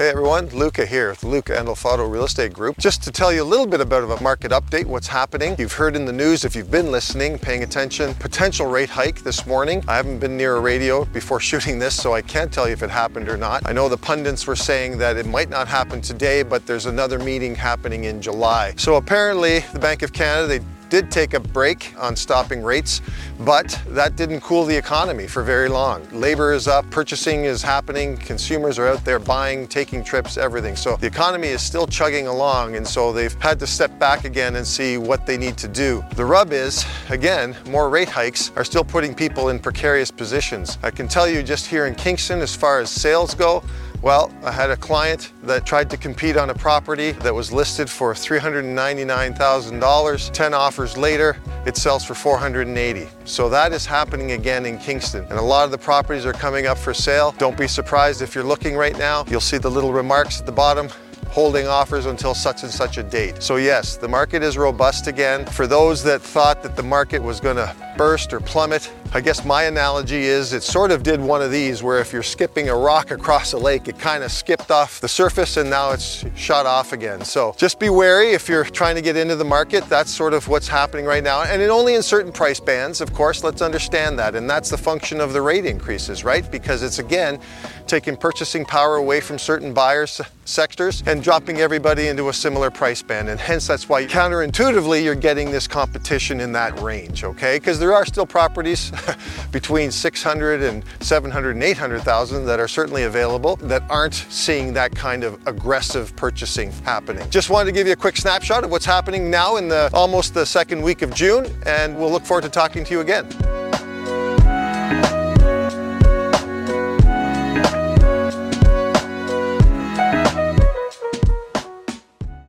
Hey everyone, Luca here with Luca and Andolfato Real Estate Group. Just to tell you a little bit about a market update, what's happening. You've heard in the news, if you've been listening, paying attention, potential rate hike this morning. I haven't been near a radio before shooting this, so I can't tell you if it happened or not. I know the pundits were saying that it might not happen today, but there's another meeting happening in July. So apparently the Bank of Canada, they did take a break on stopping rates, but that didn't cool the economy for very long. Labor is up, purchasing is happening, consumers are out there buying, taking trips, everything. So the economy is still chugging along, and so they've had to step back again and see what they need to do. The rub is, again, more rate hikes are still putting people in precarious positions. I can tell you just here in Kingston, as far as sales go, well, I had a client that tried to compete on a property that was listed for $399,000. 10 offers later, it sells for 480. So that is happening again in Kingston. And a lot of the properties are coming up for sale. Don't be surprised if you're looking right now. You'll see the little remarks at the bottom holding offers until such and such a date. So yes, the market is robust again. For those that thought that the market was going to burst or plummet, I guess my analogy is it sort of did one of these where if you're skipping a rock across a lake, it kind of skipped off the surface and now it's shot off again. So just be wary if you're trying to get into the market. That's sort of what's happening right now. And it only in certain price bands, of course, let's understand that. And that's the function of the rate increases, right? Because it's again taking purchasing power away from certain buyers sectors and dropping everybody into a similar price band. And hence that's why counterintuitively you're getting this competition in that range, okay? Because there are still properties between 600 and 700 and 800,000 that are certainly available that aren't seeing that kind of aggressive purchasing happening. Just wanted to give you a quick snapshot of what's happening now in the almost the second week of June and we'll look forward to talking to you again.